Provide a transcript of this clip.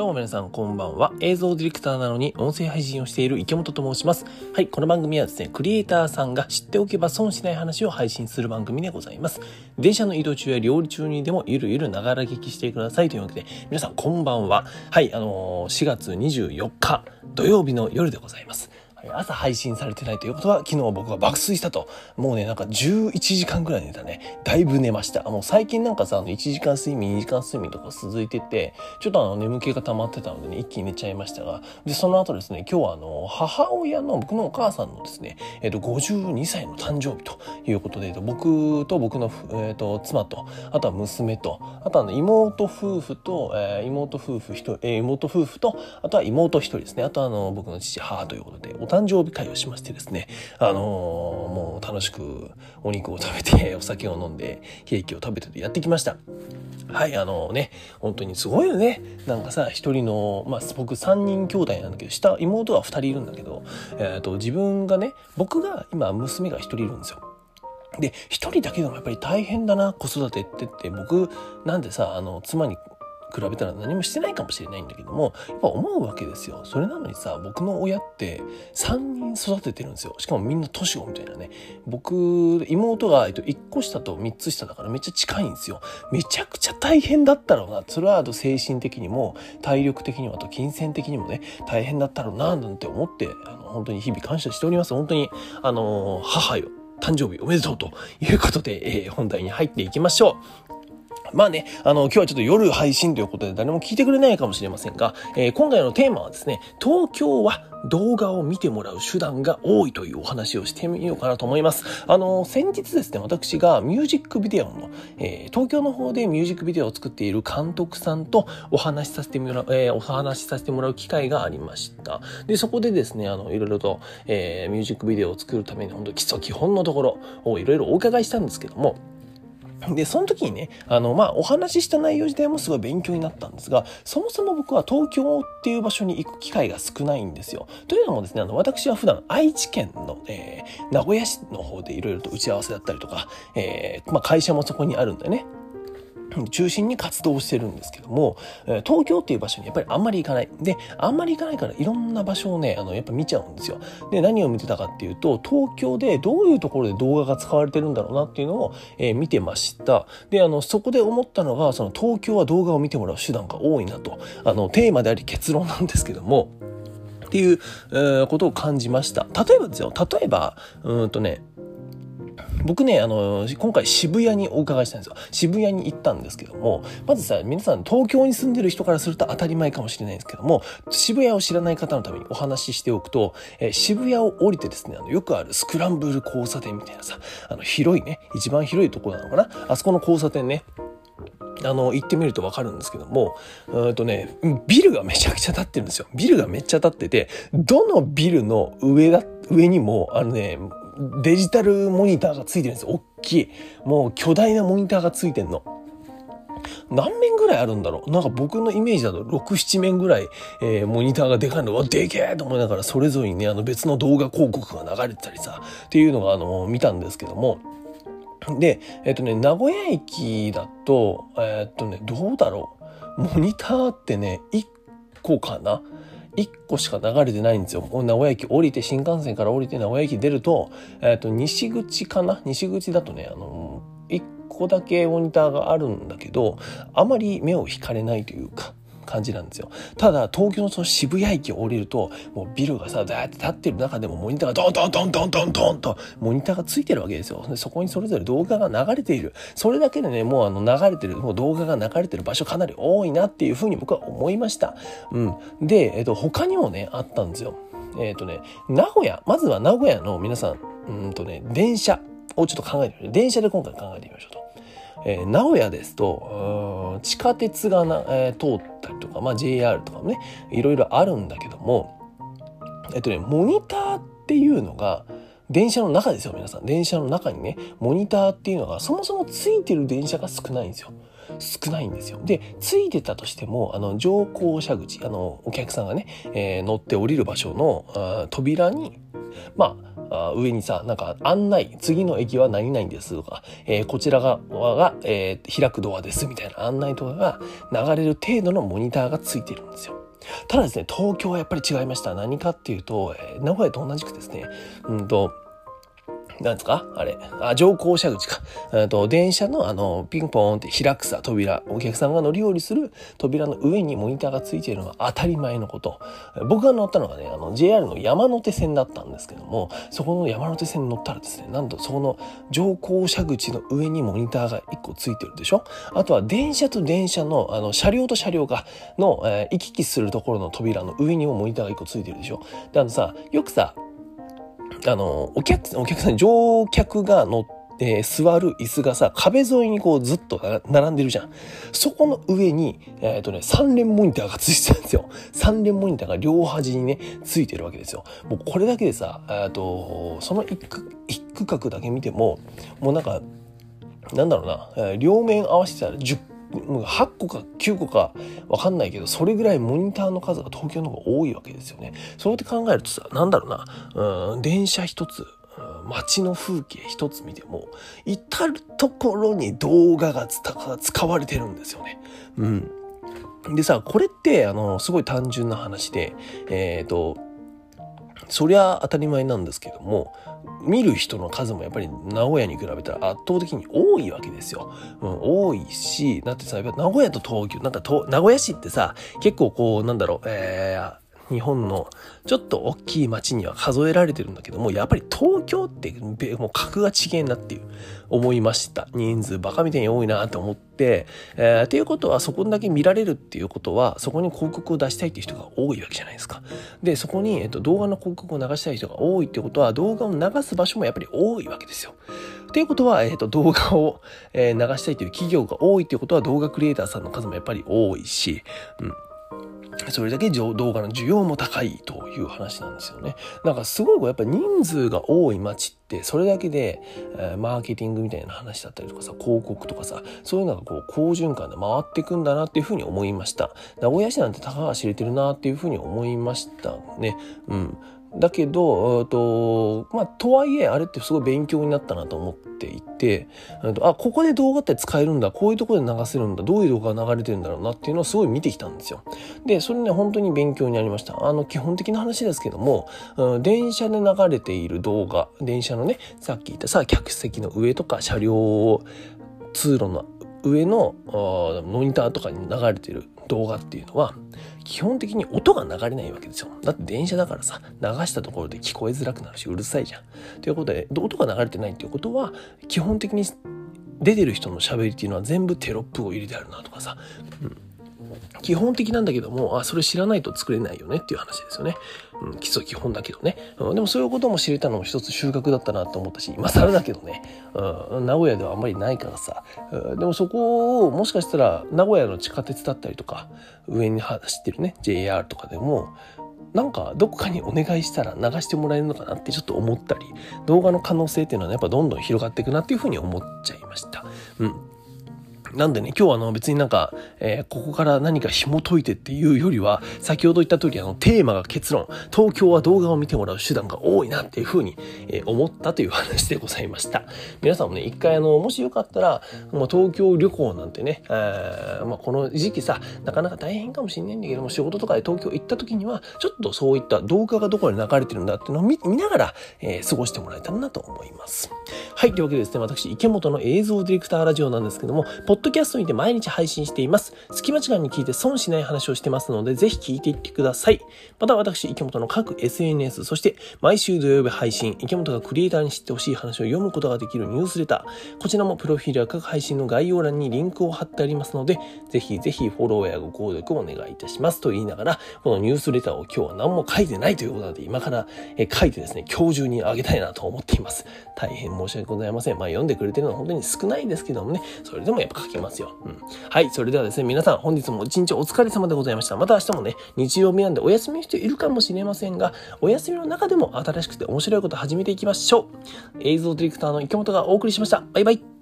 どうも皆さんこんばんは。映像ディレクターなのに音声配信をしている池本と申します。はい、この番組はですね、クリエイターさんが知っておけば損しない話を配信する番組でございます。電車の移動中や料理中にでもゆるゆるながら聞きしてくださいというわけで、皆さんこんばんは。はい、あのー、4月24日土曜日の夜でございます。朝配信されてないということは、昨日僕は爆睡したと。もうね、なんか11時間ぐらい寝たね。だいぶ寝ました。もう最近なんかさ、あの1時間睡眠、2時間睡眠とか続いてて、ちょっとあの眠気が溜まってたのでね、一気に寝ちゃいましたが、で、その後ですね、今日はあの、母親の、僕のお母さんのですね、えっ、と、52歳の誕生日ということで、僕と僕の、えっ、と、妻と、あとは娘と、あとは、妹夫婦と、えー、妹夫婦一人、えー、妹夫婦と、あとは妹一人ですね。あとはあの、僕の父、母ということで、誕生日会をしましてですね、あのー、もう楽しくお肉を食べて、お酒を飲んで、ケーキを食べてやってきました。はい、あのね、本当にすごいよね。なんかさ、一人の、まあ、僕三人兄弟なんだけど、下、妹は二人いるんだけど、えっ、ー、と、自分がね、僕が、今、娘が一人いるんですよ。で、一人だけでもやっぱり大変だな、子育てってって、僕、なんでさ、あの、妻に比べたら何もしてないかもしれないんだけどもやっぱ思うわけですよ。それなのにさ僕の親って3人育ててるんですよ。しかもみんな年子みたいなね。僕妹が1個下と3つ下だからめっちゃ近いんですよ。めちゃくちゃ大変だったろうな。それはあと精神的にも体力的にもあと金銭的にもね大変だったろうななんて思ってあの本当に日々感謝しております。本当にあの母よ誕生日おめでとうということで、えー、本題に入っていきましょう。まあね、あの、今日はちょっと夜配信ということで誰も聞いてくれないかもしれませんが、えー、今回のテーマはですね、東京は動画を見てもらう手段が多いというお話をしてみようかなと思います。あの、先日ですね、私がミュージックビデオの、えー、東京の方でミュージックビデオを作っている監督さんとお話しさせてもらう、えー、お話しさせてもらう機会がありました。で、そこでですね、あの、いろいろと、え、ミュージックビデオを作るために本当基礎基本のところをいろいろお伺いしたんですけども、で、その時にね、あの、まあ、お話しした内容自体もすごい勉強になったんですが、そもそも僕は東京っていう場所に行く機会が少ないんですよ。というのもですね、あの、私は普段愛知県の、えー、名古屋市の方でいろいろと打ち合わせだったりとか、えー、まあ、会社もそこにあるんだよね。中心に活動してるんですけども、東京っていう場所にやっぱりあんまり行かない。で、あんまり行かないからいろんな場所をね、あの、やっぱ見ちゃうんですよ。で、何を見てたかっていうと、東京でどういうところで動画が使われてるんだろうなっていうのを、えー、見てました。で、あの、そこで思ったのが、その東京は動画を見てもらう手段が多いなと、あの、テーマであり結論なんですけども、っていう、えー、ことを感じました。例えばですよ、例えば、うんとね、僕ね、あの、今回渋谷にお伺いしたんですよ。渋谷に行ったんですけども、まずさ、皆さん東京に住んでる人からすると当たり前かもしれないんですけども、渋谷を知らない方のためにお話ししておくと、えー、渋谷を降りてですね、あの、よくあるスクランブル交差点みたいなさ、あの、広いね、一番広いところなのかな？あそこの交差点ね、あの、行ってみるとわかるんですけども、うんとね、ビルがめちゃくちゃ建ってるんですよ。ビルがめっちゃ建ってて、どのビルの上だ、上にも、あのね、デジタルモニターがついてるんですよ。大きい。もう巨大なモニターがついてんの。何面ぐらいあるんだろうなんか僕のイメージだと6、7面ぐらい、えー、モニターがでかいの、わ、でけえと思いながら、それぞれにね、あの別の動画広告が流れてたりさ、っていうのが、あの、見たんですけども、で、えっ、とね、名古屋駅だと、えっ、とね、どうだろうモニターってね、1個かな1個しか流れてないんですよ。名古屋駅降りて、新幹線から降りて名古屋駅出ると、えっ、ー、と、西口かな？西口だとね、あの、1個だけモニターがあるんだけど、あまり目を引かれないというか、感じなんですよ。ただ、東京のその渋谷駅を降りると、もうビルがさ、だーって立ってる中でもモニターがドンドンドンドンドンドンと、モニターがついてるわけですよ。でそこにそれぞれ動画が流れている。それだけでね、もうあの流れてる、もう動画が流れてる場所かなり多いなっていうふうに僕は思いました。うん。で、えっと、他にもね、あったんですよ。えっ、とね、名古屋、まずは名古屋の皆さん、うんとね、電車をちょっと考えてみる。電車で今回考えてみましょうと。えー、名古屋ですと、地下鉄がな、えー、通ったりとか、まあ、JR とかもね、いろいろあるんだけども、えっとね、モニターっていうのが、電車の中ですよ、皆さん。電車の中にね、モニターっていうのが、そもそもついてる電車が少ないんですよ。少ないんですよ。で、ついてたとしても、あの、乗降車口、あの、お客さんがね、えー、乗って降りる場所の扉に、まあ、上にさ、なんか案内、次の駅は何々ですとか、えー、こちら側が、えー、開くドアですみたいな案内とかが流れる程度のモニターがついてるんですよ。ただですね、東京はやっぱり違いました。何かっていうと、えー、名古屋と同じくですね、うんと、なんですか？あれ。あ、乗降車口か。えっと、電車のあの、ピンポーンって開くさ、扉。お客さんが乗り降りする扉の上にモニターがついているのは当たり前のこと。僕が乗ったのがね、あの、JR の山手線だったんですけども、そこの山手線に乗ったらですね、なんとそこの乗降車口の上にモニターが1個ついてるでしょ？あとは電車と電車の、あの、車両と車両が、の、えー、行き来するところの扉の上にもモニターが1個ついてるでしょ？で、あのさ、よくさ、あの、お客、お客さん、乗客が乗って、座る椅子がさ、壁沿いにこうずっと並んでるじゃん。そこの上に、えっ、ー、とね、3連モニターがついてたんですよ。3連モニターが両端にね、ついてるわけですよ。もうこれだけでさ、えっと、その一区一区画だけ見ても、もうなんか、なんだろうな、えー、両面合わせてたら10もう8個か9個か分かんないけどそれぐらいモニターの数が東京の方が多いわけですよね。そうやって考えるとさなんだろうな、うん、電車一つ街の風景一つ見ても至る所に動画が使われてるんですよね。うん、でさこれってあのすごい単純な話でえっ、ー、とそりゃ当たり前なんですけども見る人の数もやっぱり名古屋に比べたら圧倒的に多いわけですよ。うん、多いし、だってさ、名古屋と東京、なんか名古屋市ってさ、結構こう、なんだろう、えー、日本のちょっと大きい町には数えられてるんだけども、やっぱり東京ってもう格が違えなっていう思いました。人数バカみたいに多いなと思って、えー、っていうことはそこだけ見られるっていうことは、そこに広告を出したいっていう人が多いわけじゃないですか。で、そこに、えっと、動画の広告を流したい人が多いってことは、動画を流す場所もやっぱり多いわけですよ。っていうことは、えっ、と、動画を、え、流したいという企業が多いっていうことは、動画クリエイターさんの数もやっぱり多いし、うん。それだけ動画の需要も高いという話なんですよね。なんかすごいこうやっぱ人数が多い街ってそれだけで、えー、マーケティングみたいな話だったりとかさ広告とかさそういうのがこう好循環で回っていくんだなっていうふうに思いました。名古屋市なんてたかが知れてるなっていうふうに思いましたね。うん。だけど、とまあ、とはいえあれってすごい勉強になったなと思っていてあここで動画って使えるんだこういうところで流せるんだどういう動画が流れてるんだろうなっていうのをすごい見てきたんですよ。でそれね本当に勉強になりました。あの基本的な話ですけども、電車で流れている動画電車のねさっき言ったさ客席の上とか車両通路の上のモニターとかに流れてる動画っていうのは基本的に音が流れないわけですよ。だって電車だからさ流したところで聞こえづらくなるしうるさいじゃん。ということで音が流れてないっていうことは基本的に出てる人の喋りっていうのは全部テロップを入れてあるなとかさ、うん、基本的なんだけども、あ、それ知らないと作れないよねっていう話ですよね。うん、基礎基本だけどね。うん、でもそういうことも知れたのも一つ収穫だったなと思ったし、今更だけどね、うん、名古屋ではあんまりないからさ、うん、でもそこをもしかしたら名古屋の地下鉄だったりとか、上に走ってるね、JR とかでも、なんかどこかにお願いしたら流してもらえるのかなってちょっと思ったり、動画の可能性っていうのは、ね、やっぱどんどん広がっていくなっていうふうに思っちゃいました。うん。なんでね、今日はあの別になんか、えー、ここから何か紐解いてっていうよりは、先ほど言った通りあのテーマが結論、東京は動画を見てもらう手段が多いなっていうふうに、えー、思ったという話でございました。皆さんもね、一回あの、もしよかったら、もう東京旅行なんてね、えー、まあ、この時期さ、なかなか大変かもしれないんだけども、仕事とかで東京行った時には、ちょっとそういった動画がどこに流れてるんだっていうのを見ながら、え過ごしてもらえたらなと思います。はい、というわけでですね、私、池本の映像ディレクターラジオなんですけども、ポッッドキャストにて毎日配信しています。隙間時間に聞いて損しない話をしてますので、ぜひ聞いていってください。また私、池本の各 SNS、そして毎週土曜日配信、池本がクリエイターに知ってほしい話を読むことができるニュースレター、こちらもプロフィールや各配信の概要欄にリンクを貼ってありますので、ぜひぜひフォローやご購読お願いいたしますと言いながら、このニュースレターを今日は何も書いてないということなので、今から書いてですね、今日中にあげたいなと思っています。大変申し訳ございません。まあ読んでくれてるのは本当に少ないんですけどもね、それでもやっぱ書きますよ。うん。はい、それではですね、皆さん本日も一日お疲れ様でございました。また明日もね、日曜日なんでお休みの人いるかもしれませんが、お休みの中でも新しくて面白いこと始めていきましょう。映像ディレクターの池本がお送りしました。バイバイ。